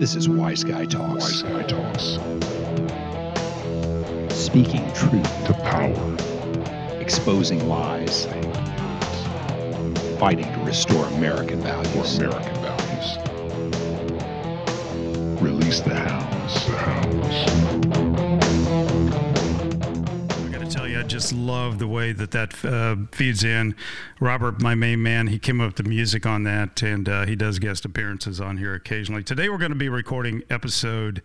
This is Wise Guy Talks. Wise Guy Talks. Speaking truth to power. Exposing lies. Fighting to restore American values. For American values. Release the hounds. The hounds. Just love the way that that uh, feeds in. Robert, my main man, he came up with the music on that, and uh, he does guest appearances on here occasionally. Today, we're going to be recording episode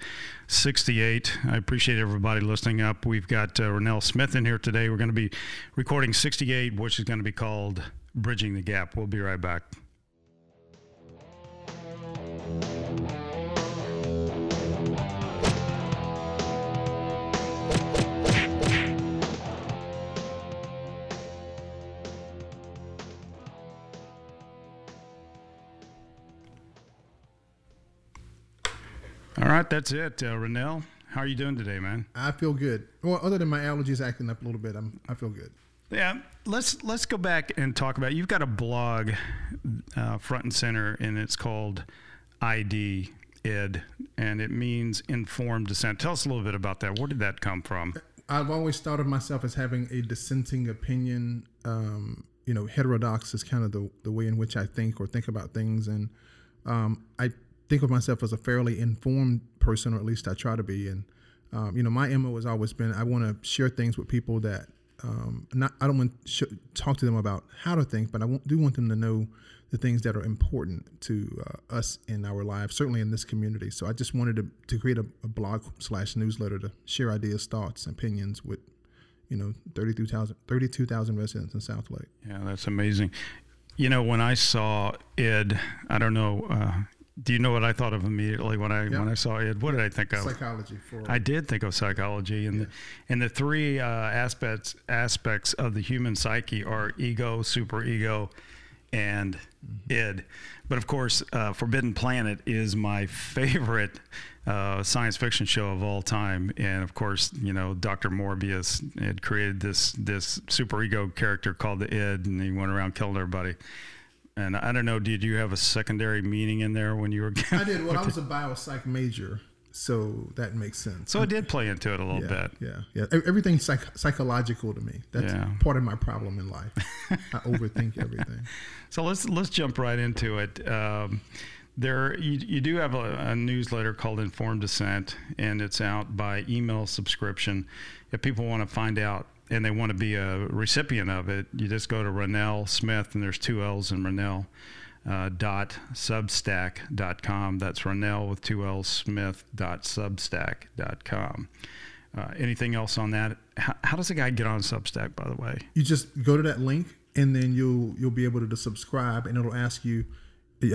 68. I appreciate everybody listening up. We've got uh, Ronell Smith in here today. We're going to be recording 68, which is going to be called Bridging the Gap. We'll be right back. Right, that's it. Uh, Ronell, how are you doing today, man? I feel good. Well, other than my allergies acting up a little bit, I'm I feel good. Yeah, let's let's go back and talk about. You've got a blog, uh, front and center, and it's called ID Ed, and it means informed dissent. Tell us a little bit about that. Where did that come from? I've always thought of myself as having a dissenting opinion. Um, you know, heterodox is kind of the the way in which I think or think about things, and um, I think of myself as a fairly informed person, or at least I try to be. And um, you know, my mo has always been I want to share things with people that um, not I don't want to sh- talk to them about how to think, but I do want them to know the things that are important to uh, us in our lives, certainly in this community. So I just wanted to, to create a, a blog slash newsletter to share ideas, thoughts, opinions with you know 32,000 32,000 residents in Southlake. Yeah, that's amazing. You know, when I saw Ed, I don't know, uh, do you know what I thought of immediately when I Yep. when I saw it? What did I think of? Psychology for I did think of psychology, and the, and the three uh, aspects aspects of the human psyche are ego, superego, and id. But of course, uh, Forbidden Planet is my favorite uh, science fiction show of all time, and of course, you know, Doctor Morbius had created this this superego character called the id, and he went around killing everybody. And I don't know, did you have a secondary meaning in there when you were? I did. Well, I was a biopsych major, so that makes sense. So it did play into it a little yeah, bit. Yeah, yeah. Everything's psych- psychological to me. That's Yeah. part of my problem in life. I overthink everything. So let's let's jump right into it. Um, there, you, you do have a, a newsletter called Informed Dissent, and it's out by email subscription. If people want to find out and they want to be a recipient of it, you just go to Ronell Smith, and there's two L's in Ronell. Uh, dot substack dot com. That's Ronell with two L's Smith dot substack dot com. Uh, anything else on that? How, how does a guy get on Substack, by the way? You just go to that link, and then you'll you'll be able to subscribe, and it'll ask you,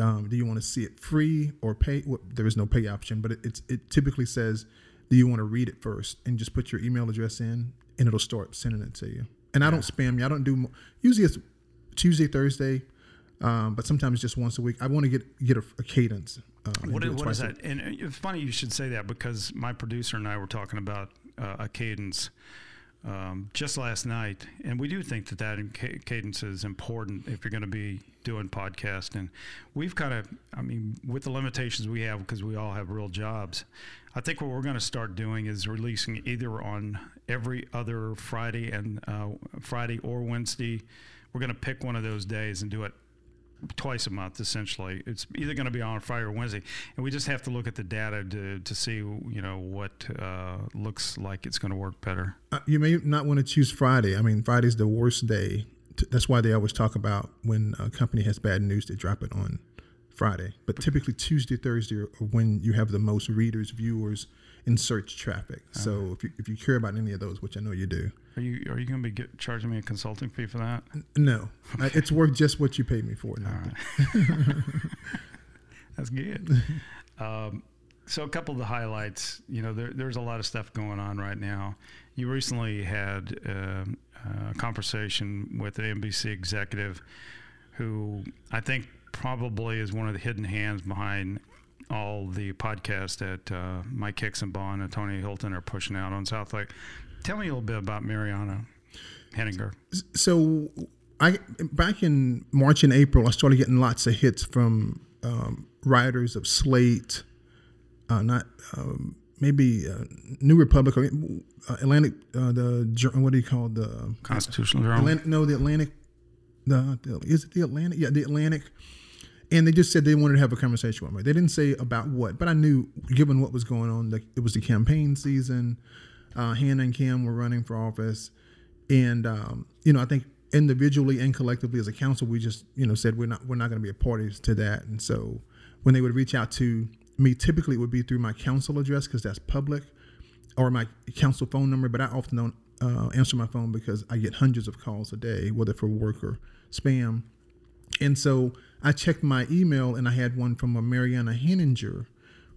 um, do you want to see it free or pay? Well, there is no pay option, but it, it typically says, do you want to read it first, and just put your email address in, and it'll start sending it to you. And I don't spam you. I don't do. Usually it's Tuesday, Thursday. Um, but sometimes just once a week. I want to get get a, a cadence. Um, What, do is, it what is that? And uh, it's funny you should say that because my producer and I were talking about uh, a cadence um, just last night, and we do think that that cadence is important if you're going to be doing podcast. And we've kind of, I mean, with the limitations we have because we all have real jobs, I think what we're going to start doing is releasing either on every other Friday and uh, Friday or Wednesday. We're going to pick one of those days and do it twice a month essentially it's either going to be on friday or wednesday and we just have to look at the data to, to see you know what uh, looks like it's going to work better Uh, you may not want to choose Friday. I mean, Friday's the worst day. That's why they always talk about when a company has bad news, they drop it on Friday. But typically Tuesday, Thursday are when you have the most readers, viewers, and search traffic. So if you if you care about any of those, which I know you do, are you are you going to be get, charging me a consulting fee for that no, I, it's worth just what you paid me for. Now. that's good um, so a couple of the highlights you know there, there's a lot of stuff going on right now you recently had um, a conversation with an nbc executive who i think probably is one of the hidden hands behind all the podcasts that uh, Mike Hixenbaugh and Tony Hilton are pushing out on Southlake. Tell me a little bit about Mariana Henninger. so I back in March and April, I started getting lots of hits from um, writers of Slate, uh, not um, maybe uh, New Republic or uh, Atlantic, uh, the what do you call it? the Constitutional Journal. No, the Atlantic. The, the is it the Atlantic? Yeah, the Atlantic. And they just said they wanted to have a conversation with me. They didn't say about what, but I knew, given what was going on, that it was the campaign season. Uh, Hannah and Kim were running for office, and um, you know, I think individually and collectively as a council, we just you know said we're not we're not going to be a party to that. And so when they would reach out to me, typically it would be through my council address because that's public, or my council phone number. But I often don't uh, answer my phone because I get hundreds of calls a day, whether for work or spam. And so I checked my email and I had one from a Mariana Henninger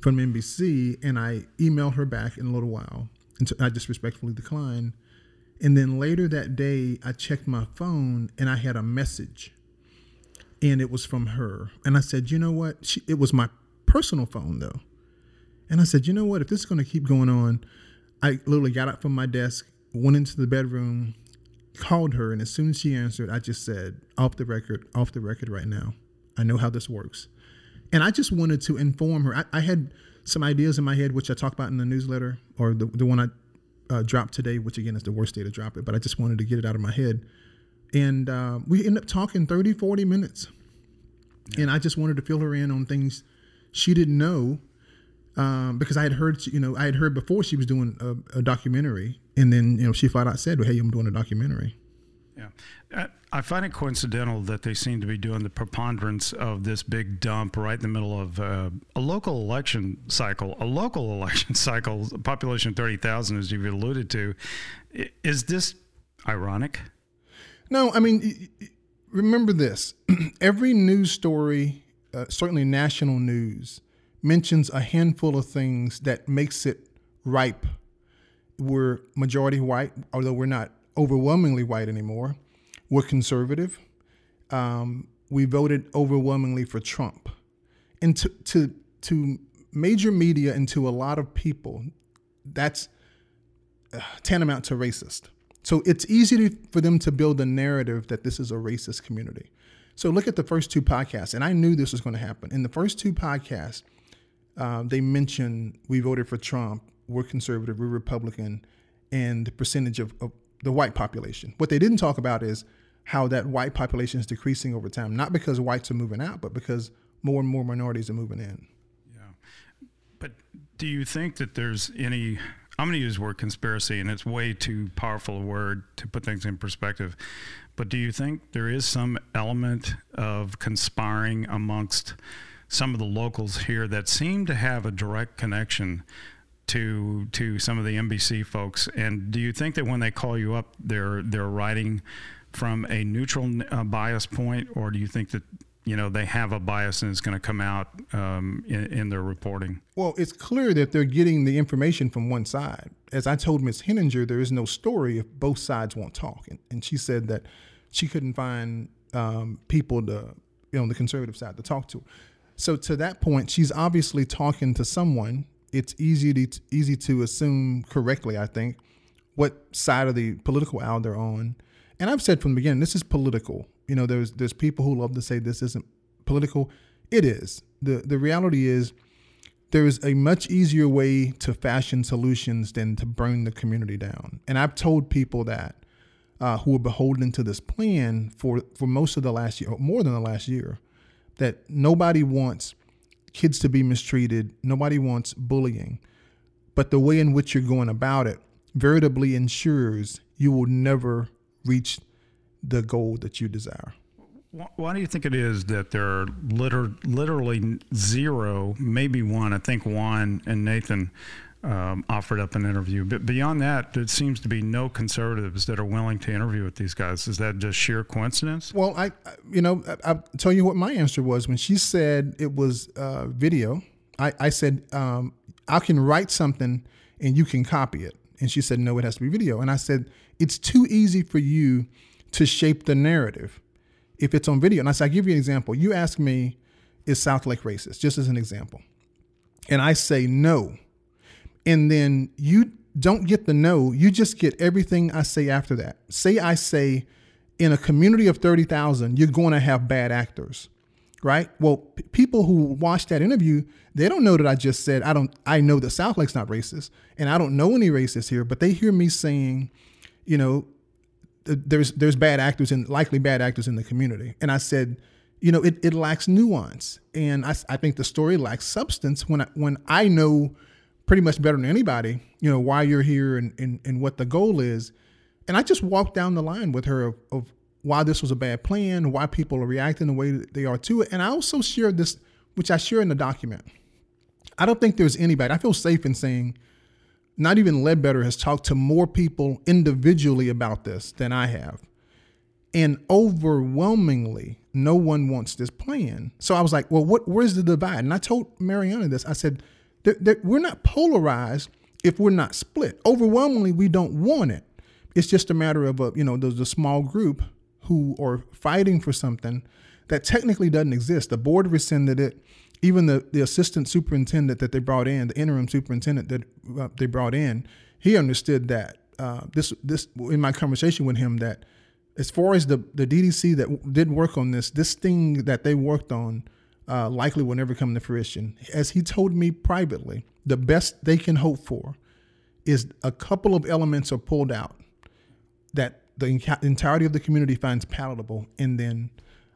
from NBC, and I emailed her back in a little while. And so I just respectfully declined. And then later that day, I checked my phone and I had a message, and it was from her. And I said, you know what? She, it was my personal phone though. And I said, you know what? If this is going to keep going on, I literally got up from my desk, went into the bedroom, called her, and as soon as she answered, I just said, off the record, off the record right now. I know how this works. And I just wanted to inform her. I, I had some ideas in my head, which I talk about in the newsletter or the, the one I uh, dropped today, which again is the worst day to drop it, but I just wanted to get it out of my head. And uh, we ended up talking 30, 40 minutes. And I just wanted to fill her in on things she didn't know um, because I had heard, you know, I had heard before she was doing a, a documentary, and then you know she flat out said, well, "Hey, I'm doing a documentary." Yeah. Uh, I find it coincidental that they seem to be doing the preponderance of this big dump right in the middle of uh, a local election cycle. A local election cycle, population of 30,000, as you've alluded to. Is this ironic? No, I mean, remember this: every news story, uh, certainly national news, mentions a handful of things that makes it ripe. We're majority white, although we're not overwhelmingly white anymore. We're conservative. Um, we voted overwhelmingly for Trump, and to to to major media and to a lot of people, that's uh, tantamount to racist. So it's easy to, for them to build a narrative that this is a racist community. So look at the first two podcasts, and I knew this was going to happen. In the first two podcasts, uh, they mentioned we voted for Trump, we're conservative, we're Republican, and the percentage of, of the white population. What they didn't talk about is how that white population is decreasing over time, not because whites are moving out, but because more and more minorities are moving in. Yeah. But do you think that there's any? I'm going to use the word conspiracy, and it's way too powerful a word to put things in perspective. But do you think there is some element of conspiring amongst some of the locals here that seem to have a direct connection to to some of the NBC folks? And do you think that when they call you up, they're they're writing from a neutral uh, bias point, or do you think that you know they have a bias and it's going to come out um, in, in their reporting? Well, it's clear that they're getting the information from one side. As I told Ms. Henninger, there is no story if both sides won't talk. And, and she said that she couldn't find um, people to, you know, the conservative side to talk to. So to that point, she's obviously talking to someone. It's easy to easy to assume correctly, I think, what side of the political aisle they're on. And I've said from the beginning, this is political. You know, there's there's people who love to say this isn't political. It is. the The reality is there is a much easier way to fashion solutions than to burn the community down. And I've told people that uh, who are beholden to this plan for, for most of the last year, or more than the last year, that nobody wants kids to be mistreated, nobody wants bullying. But the way in which you're going about it veritably ensures you will never reach the goal that you desire. Why do you think it is that there are liter- literally zero, maybe one? I think Juan and Nathan um, offered up an interview, but beyond that, there seems to be no conservatives that are willing to interview with these guys. Is that just sheer coincidence? Well, I, you know, I, I'll tell you what my answer was when she said it was uh, video. I, I said um, I can write something and you can copy it, and she said no, it has to be video. And I said it's too easy for you to shape the narrative if it's on video. And I said I give you an example. You ask me, is Southlake racist? Just as an example, and I say no, and then you don't get the no, you just get everything I say after that. Say I say in a community of 30,000, you're going to have bad actors. right? Well, p- people who watch that interview, they don't know that I just said I don't. I know that Southlake's not racist, and I don't know any racists here, but they hear me saying, you know, th- there's there's bad actors and likely bad actors in the community, and I said, you know, it, it lacks nuance, and I, I think the story lacks substance when I, when I know pretty much better than anybody, you know, why you're here and, and, and what the goal is. And I just walked down the line with her of, of why this was a bad plan, why people are reacting the way that they are to it. And I also shared this, which I share in the document. I don't think there's anybody, I feel safe in saying, not even Ledbetter has talked to more people individually about this than I have. And overwhelmingly, no one wants this plan. So I was like, well, what, where's the divide? And I told Mariana this. I said, "There- there- we're not polarized if we're not split. Overwhelmingly, we don't want it. It's just a matter of a, you know, there's a small group who are fighting for something that technically doesn't exist. The board rescinded it. Even the, the assistant superintendent that they brought in, the interim superintendent that uh, they brought in, he understood that. Uh, this this in my conversation with him that as far as the the DDC that did work on this, this thing that they worked on uh, likely will never come to fruition. As he told me privately, the best they can hope for is a couple of elements are pulled out that the entirety of the community finds palatable and then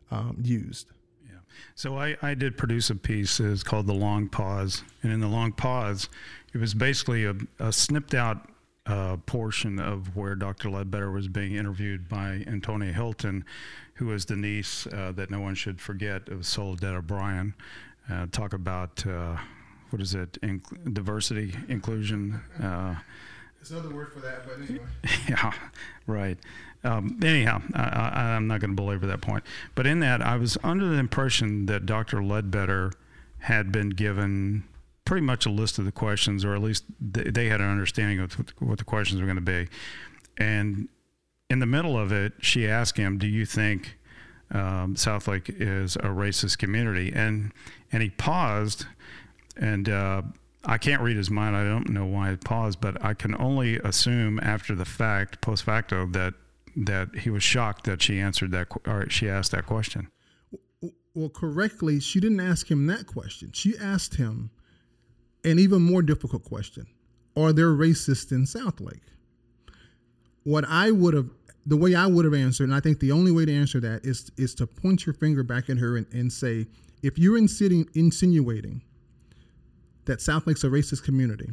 um, used. Yeah. So I, I did produce a piece. It's called The Long Pause. And in The Long Pause, it was basically a, a snipped out uh, portion of where Dr. Ledbetter was being interviewed by Antonia Hilton, who was the niece uh, that no one should forget of Soledad O'Brien. Uh, talk about, uh, what is it, diversity, inclusion. Uh, There's another word for that, but anyway. yeah, right. Um, anyhow, I, I, I'm not going to belabor that point. But in that, I was under the impression that Dr. Ledbetter had been given pretty much a list of the questions, or at least th- they had an understanding of what the questions were going to be. And in the middle of it, she asked him, "Do you think um, Southlake is a racist community?" And and he paused, and uh, I can't read his mind. I don't know why he paused, but I can only assume after the fact, post facto, that that he was shocked that she answered that or she asked that question. Well, correctly, she didn't ask him that question. She asked him an even more difficult question Are there racists in Southlake? What I would have, the way I would have answered, and I think the only way to answer that is, is to point your finger back at her and, and say, if you're insinu- insinuating that Southlake's a racist community,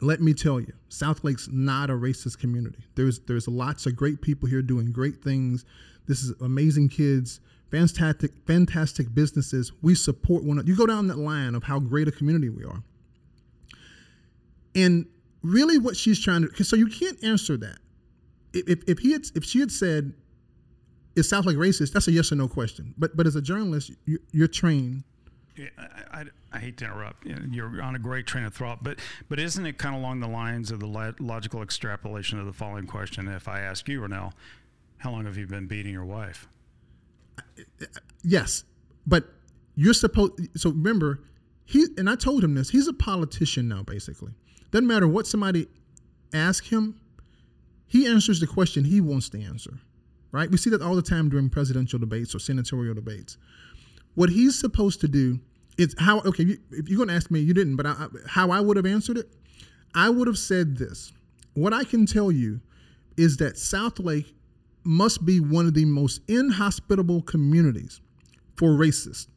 let me tell you, Southlake's not a racist community. There's there's lots of great people here doing great things. This is amazing kids, fantastic fantastic businesses. We support one. another. You go down that line of how great a community we are. And really, what she's trying to so you can't answer that. If if he had if she had said, it sounds like racist?" That's a yes or no question. But but as a journalist, you, you're trained I, I, I hate to interrupt. You're on a great train of thought, but but isn't it kind of along the lines of the lo- logical extrapolation of the following question? If I ask you, Ronell, how long have you been beating your wife? Yes, but you're supposed. So remember, he and I told him this. He's a politician now. Basically, doesn't matter what somebody asks him. He answers the question he wants to answer. Right? We see that all the time during presidential debates or senatorial debates. What he's supposed to do is how. Okay, if you're going to ask me, you didn't, but I, how I would have answered it, I would have said this. What I can tell you is that Southlake must be one of the most inhospitable communities for racists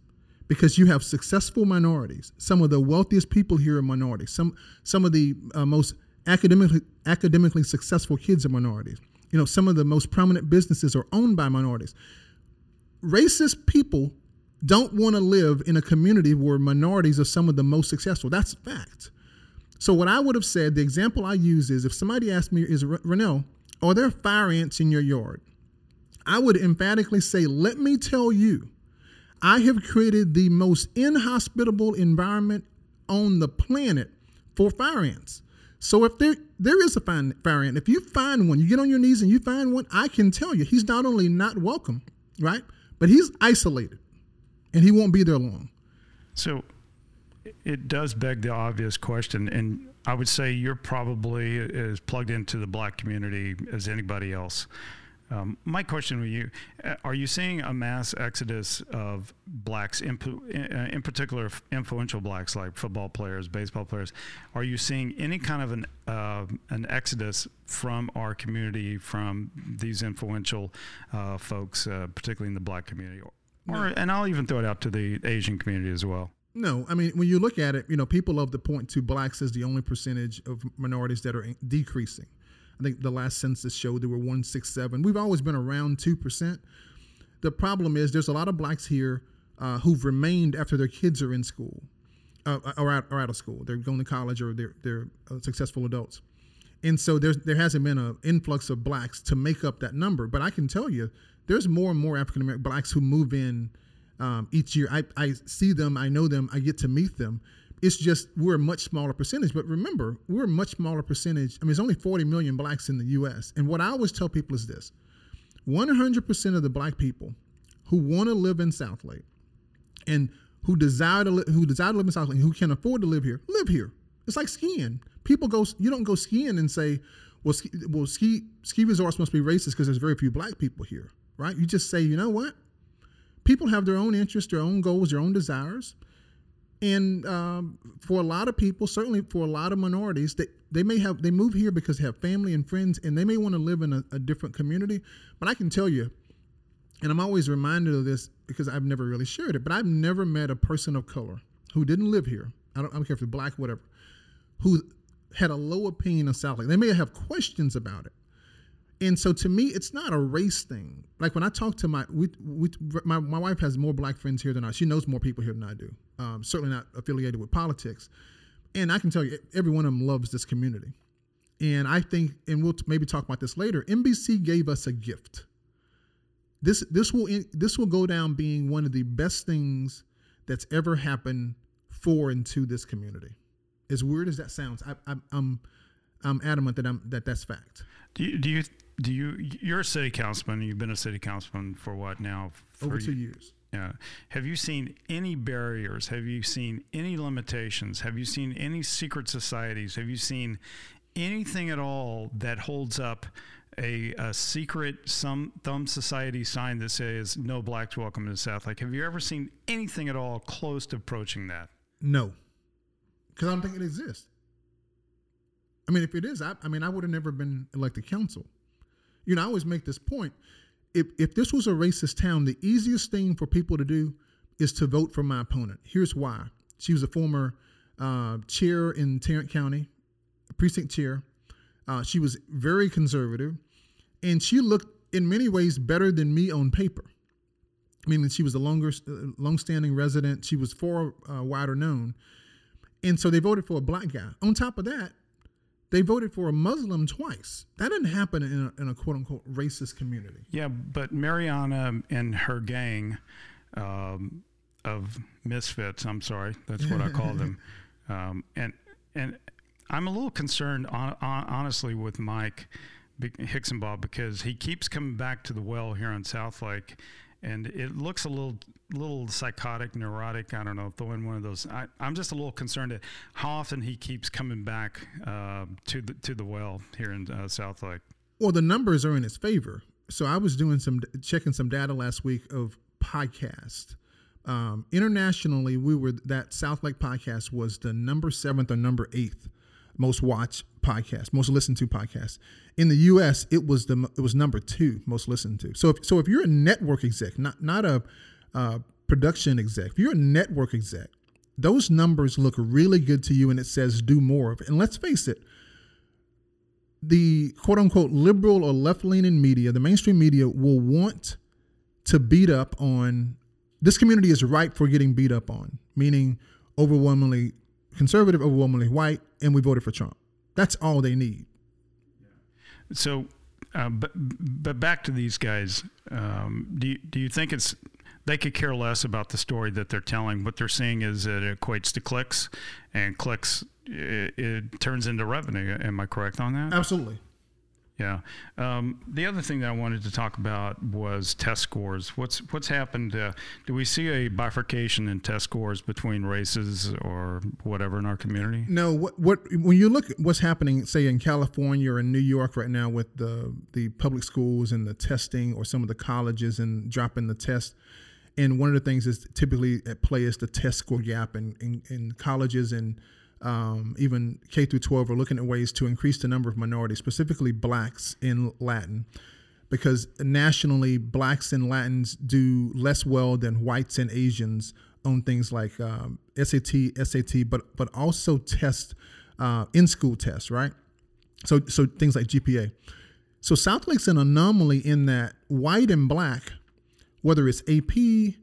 because you have successful minorities. Some of the wealthiest people here are minorities. Some some of the uh, most academically academically successful kids are minorities. You know, some of the most prominent businesses are owned by minorities. Racist people don't want to live in a community where minorities are some of the most successful. That's a fact. So what I would have said, the example I use is if somebody asked me, is "R- Ronell, are there fire ants in your yard? I would emphatically say, let me tell you, I have created the most inhospitable environment on the planet for fire ants. So if there there is a fine fire ant, if you find one, you get on your knees and you find one, I can tell you he's not only not welcome, right? But he's isolated and he won't be there long. So it does beg the obvious question, and I would say you're probably as plugged into the black community as anybody else. Um, my question with you: uh, Are you seeing a mass exodus of blacks, in, uh, in particular influential blacks like football players, baseball players? Are you seeing any kind of an uh, an exodus from our community, from these influential uh, folks, uh, particularly in the black community, or, or, and I'll even throw it out to the Asian community as well? No, I mean when you look at it, you know, people love to point to blacks as the only percentage of minorities that are decreasing. I think the last census showed there were 167. We've always been around 2%. The problem is there's a lot of blacks here uh, who've remained after their kids are in school uh, or, out, or out of school. They're going to college or they're, they're uh, successful adults. And so there's, there hasn't been an influx of blacks to make up that number. But I can tell you, there's more and more African American blacks who move in um, each year. I, I see them, I know them, I get to meet them. It's just we're a much smaller percentage. But remember, we're a much smaller percentage. I mean, there's only 40 million blacks in the U.S. And what I always tell people is this 100% of the black people who want to live in Southlake and who desire to li- who desire to live in Southlake, and who can afford to live here, live here. It's like skiing. People go, you don't go skiing and say, well, ski, well, ski ski resorts must be racist because there's very few black people here, right? You just say, you know what? People have their own interests, their own goals, their own desires and um, for a lot of people certainly for a lot of minorities they, they may have they move here because they have family and friends and they may want to live in a, a, different community. But i can tell you and i'm always reminded of this because i've never really shared it but i've never met a person of color who didn't live here. I don't, I don't care if they're black whatever who had a low opinion of Southlake. They may have questions about it and so to me it's not a race thing. Like when i talk to my we, we, my, my wife has more black friends here than i she knows more people here than i do. Um, certainly not affiliated with politics. And i can tell you every one of them loves this community. And i think and we'll maybe talk about this later nbc gave us a gift. This this will this will go down being one of the best things that's ever happened for and to this community. As weird as that sounds I, I, i'm i'm adamant that i'm that that's fact. Do you, do you do you you're a city councilman you've been a city councilman for what now? For over two years. Yeah. Have you seen any barriers? Have you seen any limitations? Have you seen any secret societies? Have you seen anything at all that holds up a, a secret some thumb society sign that says no blacks welcome to the south like have you ever seen anything at all close to approaching that? No. Because i don't think it exists. I mean if it is i, I mean i would have never been elected council you know, I always make this point. If, if this was a racist town, the easiest thing for people to do is to vote for my opponent. Here's why. She was a former uh, chair in Tarrant County, precinct chair. Uh, she was very conservative, and she looked in many ways better than me on paper. Meaning she was a longer, uh, long-standing resident. She was far uh, wider known, and so they voted for a black guy. On top of that, they voted for a Muslim twice. That didn't happen in a, in a quote unquote racist community. Yeah, but Mariana and her gang um, of misfits, I'm sorry, that's what I call them. Um, and, and I'm a little concerned, on, on, honestly, with Mike Hixenbaugh because he keeps coming back to the well here on Southlake and it looks a little little psychotic, neurotic. I don't know, throwing one of those. I, am just a little concerned at how often he keeps coming back uh, to the to the well here in uh, Southlake. Well, the numbers are in his favor. So I was doing some checking some data last week of podcast. Um, internationally, we were that Southlake podcast was the number seventh or number eighth most watched podcast, most listened to podcast. In the U.S., it was the it was number two most listened to. So if, so if you're a network exec, not not a uh, production exec, if you're a network exec, those numbers look really good to you, and it says do more of it. And let's face it, the quote unquote liberal or left leaning media, the mainstream media, will want to beat up on this community is ripe for getting beat up on, meaning overwhelmingly conservative, overwhelmingly white, and we voted for Trump. That's all they need. So, uh, but but back to these guys. Um, do you, do you think it's they could care less about the story that they're telling? What they're seeing is that it equates to clicks, and clicks it, it turns into revenue. Am I correct on that? Absolutely. Yeah. Um, the other thing that I wanted to talk about was test scores. What's what's happened? Uh, do we see a bifurcation in test scores between races or whatever in our community? No, what what when you look at what's happening, say in California or in New York right now with the the public schools and the testing, or some of the colleges and dropping the test. And one of the things is typically at play is the test score gap in, in, in colleges and um, even K through 12 are looking at ways to increase the number of minorities, specifically blacks in Latin, because nationally, blacks and Latins do less well than whites and Asians on things like um, SAT, SAT, but but also test uh, in school tests, right? So so things like GPA. So Southlake's an anomaly in that white and black, whether it's AP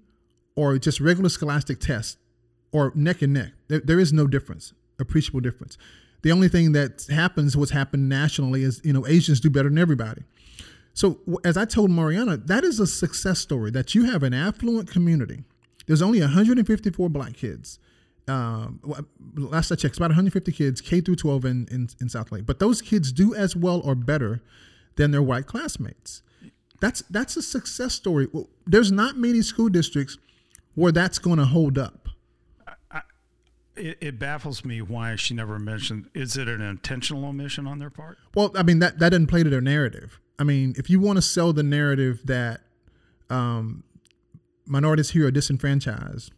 or just regular scholastic tests or neck and neck, there, there is no difference appreciable difference. The only thing that happens, what's happened nationally, is you know Asians do better than everybody. So as I told Mariana, that is a success story. That you have an affluent community. There's only 154 black kids. Um, last I checked, about 150 kids, K through 12 in, in, in Southlake. But those kids do as well or better than their white classmates. That's that's a success story. There's not many school districts where that's going to hold up it, it, baffles me why she never mentioned. Is it an intentional omission on their part? Well, I mean that that doesn't play to their narrative. I mean, if you want to sell the narrative that um, minorities here are disenfranchised,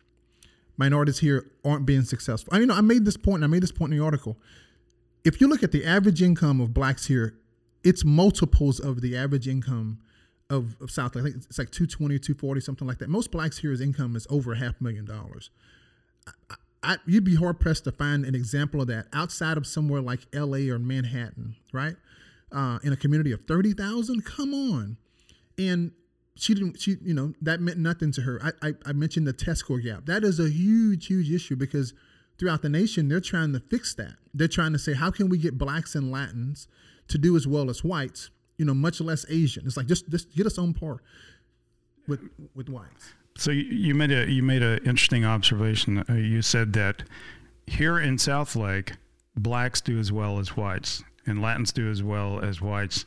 minorities here aren't being successful. I mean, I made this point, and I made this point in the article. If you look at the average income of blacks here, it's multiples of the average income of, of South. I think it's like 220, 240, something like that. Most blacks here's income is over a half million dollars. I, I, you'd be hard pressed to find an example of that outside of somewhere like L.A. or Manhattan, right? Uh, in a community of thirty thousand, come on. And she didn't. She, you know, that meant nothing to her. I, I, I mentioned the test score gap. That is a huge, huge issue because throughout the nation, they're trying to fix that. They're trying to say, how can we get blacks and Latins to do as well as whites? You know, much less Asian. It's like just just get us on par with with whites. So you made a you made an interesting observation. Uh, you said that here in Southlake, blacks do as well as whites, and Latins do as well as whites.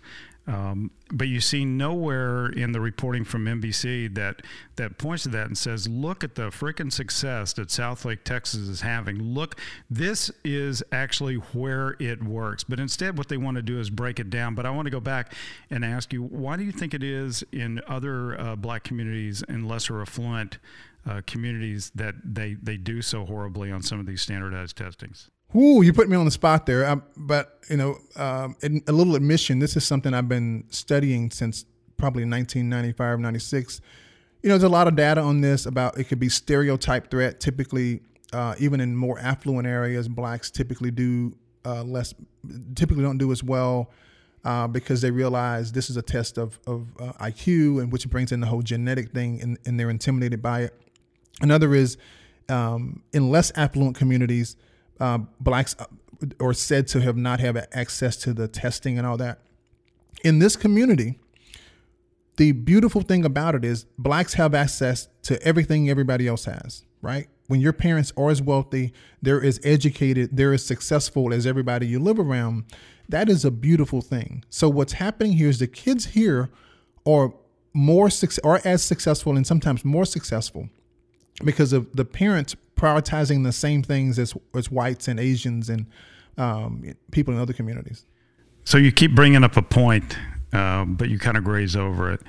Um, but you see nowhere in the reporting from NBC that that points to that and says, "Look at the freaking success that Southlake, Texas, is having. Look, this is actually where it works." But instead, what they want to do is break it down. But I want to go back and ask you, why do you think it is in other uh, black communities and lesser affluent uh, communities that they they do so horribly on some of these standardized testings? Ooh, you put me on the spot there. I, but you know, um, a little admission. This is something I've been studying since probably 1995, 96. You know, there's a lot of data on this about it could be stereotype threat. Typically, uh, even in more affluent areas, blacks typically do uh, less, typically don't do as well uh, because they realize this is a test of, of uh, IQ, and which brings in the whole genetic thing, and, and they're intimidated by it. Another is um, in less affluent communities uh, blacks uh, said to have not have access to the testing and all that. In this community, the beautiful thing about it is blacks have access to everything everybody else has, right? When your parents are as wealthy, they're as educated, they're as successful as everybody you live around, that is a beautiful thing. So what's happening here is the kids here are more are as successful and sometimes more successful because of the parents prioritizing the same things as as whites and Asians and um, people in other communities. So you keep bringing up a point, uh, but you kind of graze over it,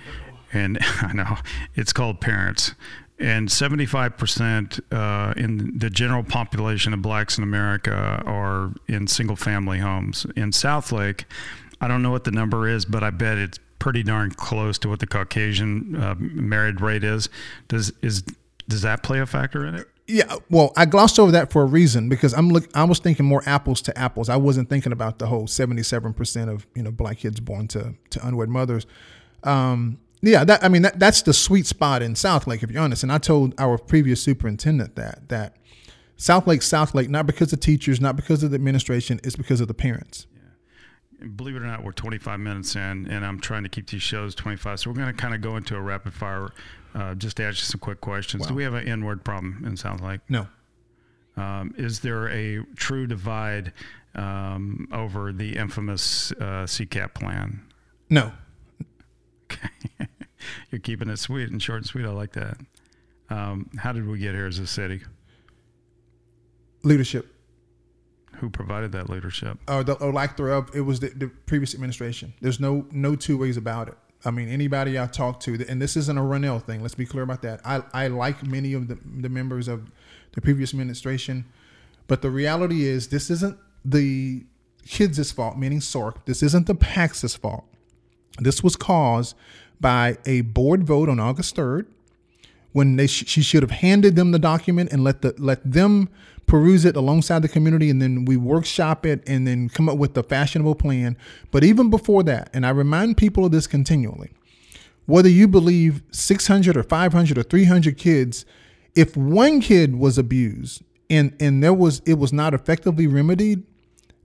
and I know it's called parents. And 75% uh, in the general population of blacks in America are in single family homes. In Southlake, I don't know what the number is, but I bet it's pretty darn close to what the Caucasian uh, married rate is. Does is does that play a factor in it? Yeah, well, I glossed over that for a reason because I'm look. I was thinking more apples to apples. I wasn't thinking about the whole 77 percent of you know black kids born to to unwed mothers. Um, yeah, that I mean that that's the sweet spot in Southlake, if you're honest. And I told our previous superintendent that that Southlake, South Lake, not because of teachers, not because of the administration, it's because of the parents believe it or not, we're 25 minutes in, and I'm trying to keep these shows 25. So we're going to kind of go into a rapid fire, uh, just to ask you some quick questions. Wow. Do we have an N-word problem in Southlake? No. Um, is there a true divide um, over the infamous uh, CCAP plan? No, Okay. You're keeping it sweet and short and sweet. I like that. Um, how did we get here as a city? leadership Who provided that leadership? or, the, uh, or lack thereof. Uh, it was the, the previous administration. There's no no two ways about it. I mean, anybody I talk to, and this isn't a Ronell thing. Let's be clear about that. I, I like many of the, the members of the previous administration, but the reality is this isn't the kids' fault, meaning SORC. This isn't the PAC's fault. This was caused by a board vote on August 3rd when they sh- she should have handed them the document and let the let them peruse it alongside the community and then we workshop it and then come up with the fashionable plan but even before that and i remind people of this continually whether you believe 600 or 500 or 300 kids if one kid was abused and and there was it was not effectively remedied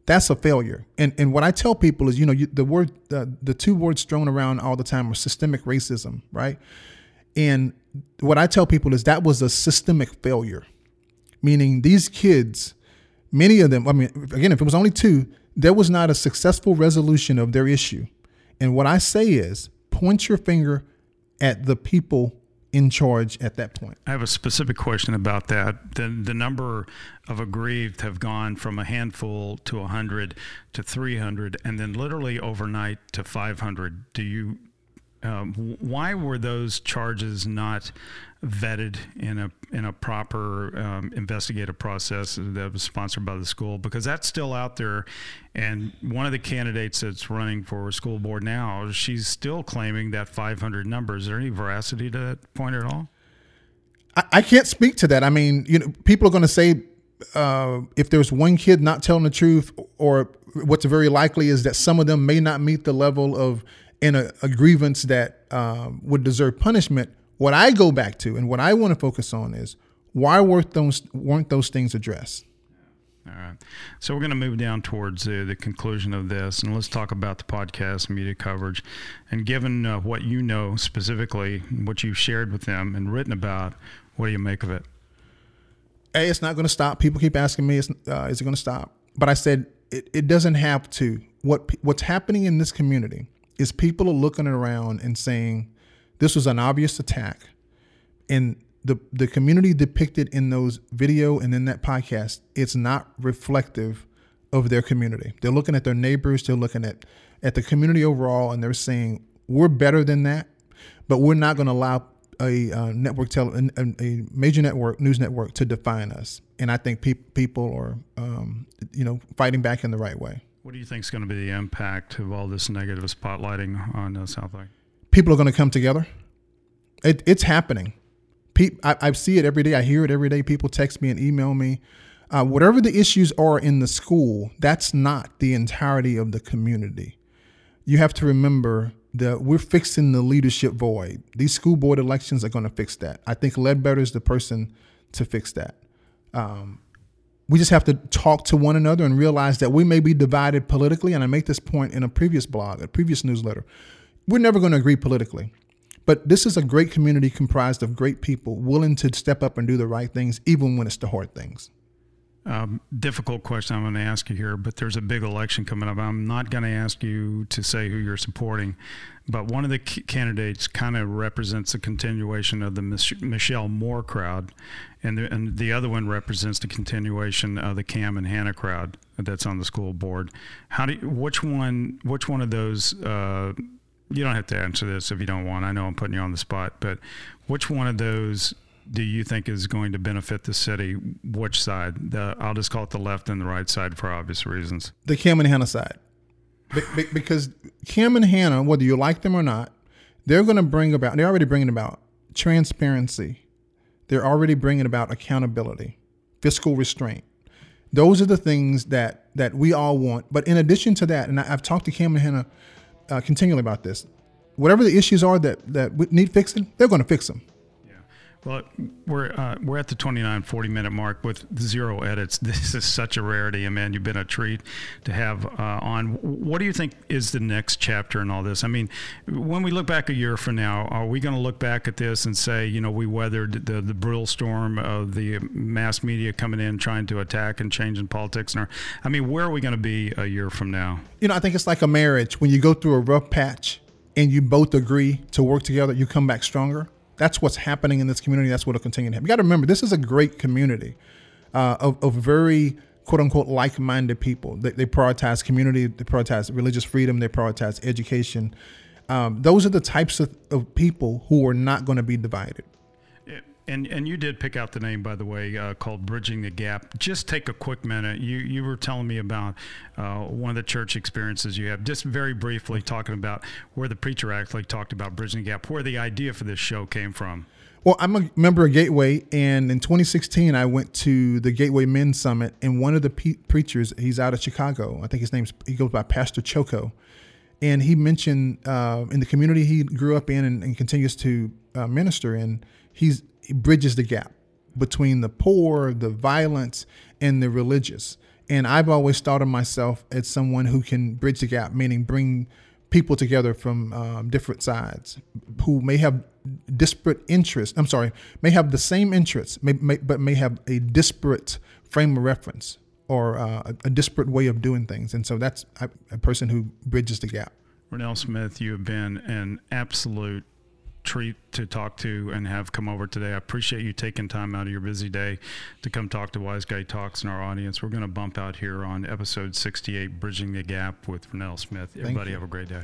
that's a failure. And and what I tell people is, you know, you, the word, uh, the two words thrown around all the time are systemic racism, right? And what I tell people is that was a systemic failure, meaning these kids, many of them. I mean, again, if it was only two, there was not a successful resolution of their issue. And what I say is, point your finger at the people in charge at that point. I have a specific question about that. The the number of aggrieved have gone from a handful to 100 to 300 and then literally overnight to 500. Do you um, why were those charges not vetted in a in a proper um, investigative process that was sponsored by the school? Because that's still out there, and one of the candidates that's running for school board now, she's still claiming that 500 number. Is there any veracity to that point at all? I, I can't speak to that. I mean, you know, people are going to say uh, if there's one kid not telling the truth, or what's very likely is that some of them may not meet the level of in a, a grievance that um, would deserve punishment. What I go back to and what I want to focus on is why weren't those weren't those things addressed? All right. So we're going to move down towards uh, the conclusion of this, and let's talk about the podcast media coverage. And given uh, what you know specifically, what you've shared with them and written about, what do you make of it? Hey, it's not going to stop. People keep asking me, is, uh, is it going to stop? But I said it, it doesn't have to. What what's happening in this community is people are looking around and saying this was an obvious attack, and the the community depicted in those video and in that podcast, it's not reflective of their community. They're looking at their neighbors, they're looking at at the community overall, and they're saying we're better than that, but we're not going to allow a uh, network tele, a, a major network news network to define us. And I think pe- people are, um, you know, fighting back in the right way. What do you think is going to be the impact of all this negative spotlighting on uh, Southlake? People are going to come together. It, it's happening. Pe- I, I see it every day. I hear it every day. People text me and email me. Uh, whatever the issues are in the school, that's not the entirety of the community. You have to remember that we're fixing the leadership void. These school board elections are going to fix that. I think Ledbetter is the person to fix that. Um, we just have to talk to one another and realize that we may be divided politically. And I make this point in a previous blog, a previous newsletter. We're never going to agree politically. But this is a great community comprised of great people willing to step up and do the right things, even when it's the hard things. Um, difficult question I'm going to ask you here, but there's a big election coming up. I'm not going to ask you to say who you're supporting, but one of the candidates kind of represents a continuation of the Mich- Michelle Moore crowd, and the, and the other one represents the continuation of the Cam and Hannah crowd that's on the school board. How do you, which one which one of those? Uh, you don't have to answer this if you don't want. I know I'm putting you on the spot, but which one of those do you think is going to benefit the city? Which side? The, I'll just call it the left and the right side for obvious reasons. The Cam and Hannah side. Be- be- because Cam and Hannah, whether you like them or not, they're going to bring about, they're already bringing about transparency. They're already bringing about accountability, fiscal restraint. Those are the things that that we all want. But in addition to that, and I, I've talked to Cam and Hannah uh, continually about this, whatever the issues are that that need fixing, they're going to fix them. Well, we're uh, we're at the 29, 40 minute mark with zero edits. This is such a rarity, and man, you've been a treat to have uh, on. What do you think is the next chapter in all this? I mean, when we look back a year from now, are we going to look back at this and say, you know, we weathered the the brutal storm of the mass media coming in trying to attack and changing politics? And our, I mean, where are we going to be a year from now? You know, I think it's like a marriage. When you go through a rough patch and you both agree to work together, you come back stronger. That's what's happening in this community. That's what will continue to happen. You got to remember, this is a great community uh, of, of very quote unquote like minded people. They, they, prioritize community, they prioritize religious freedom, they prioritize education. Um, those are the types of, of people who are not going to be divided. And and you did pick out the name, by the way, uh, called Bridging the Gap. Just take a quick minute. You you were telling me about uh, one of the church experiences you have. Just very briefly talking about where the preacher actually talked about bridging the gap, where the idea for this show came from. Well, I'm a member of Gateway, and in 2016, I went to the Gateway Men's Summit, and one of the pe- preachers, he's out of Chicago. I think his name's he goes by Pastor Choco, and he mentioned uh, in the community he grew up in and, and continues to uh, minister in. He's bridges the gap between the poor, the violence, and the religious. And I've always thought of myself as someone who can bridge the gap, meaning bring people together from um, different sides who may have disparate interests. I'm sorry, may have the same interests, may, may, but may have a disparate frame of reference or uh, a, a, disparate way of doing things. And so that's a, a person who bridges the gap. Ronell Smith, you have been an absolute treat to talk to and have come over today. I appreciate you taking time out of your busy day to come talk to Wise Guy Talks and our audience. We're going to bump out here on episode 68, Bridging the Gap with Ronell Smith. Everybody have a great day.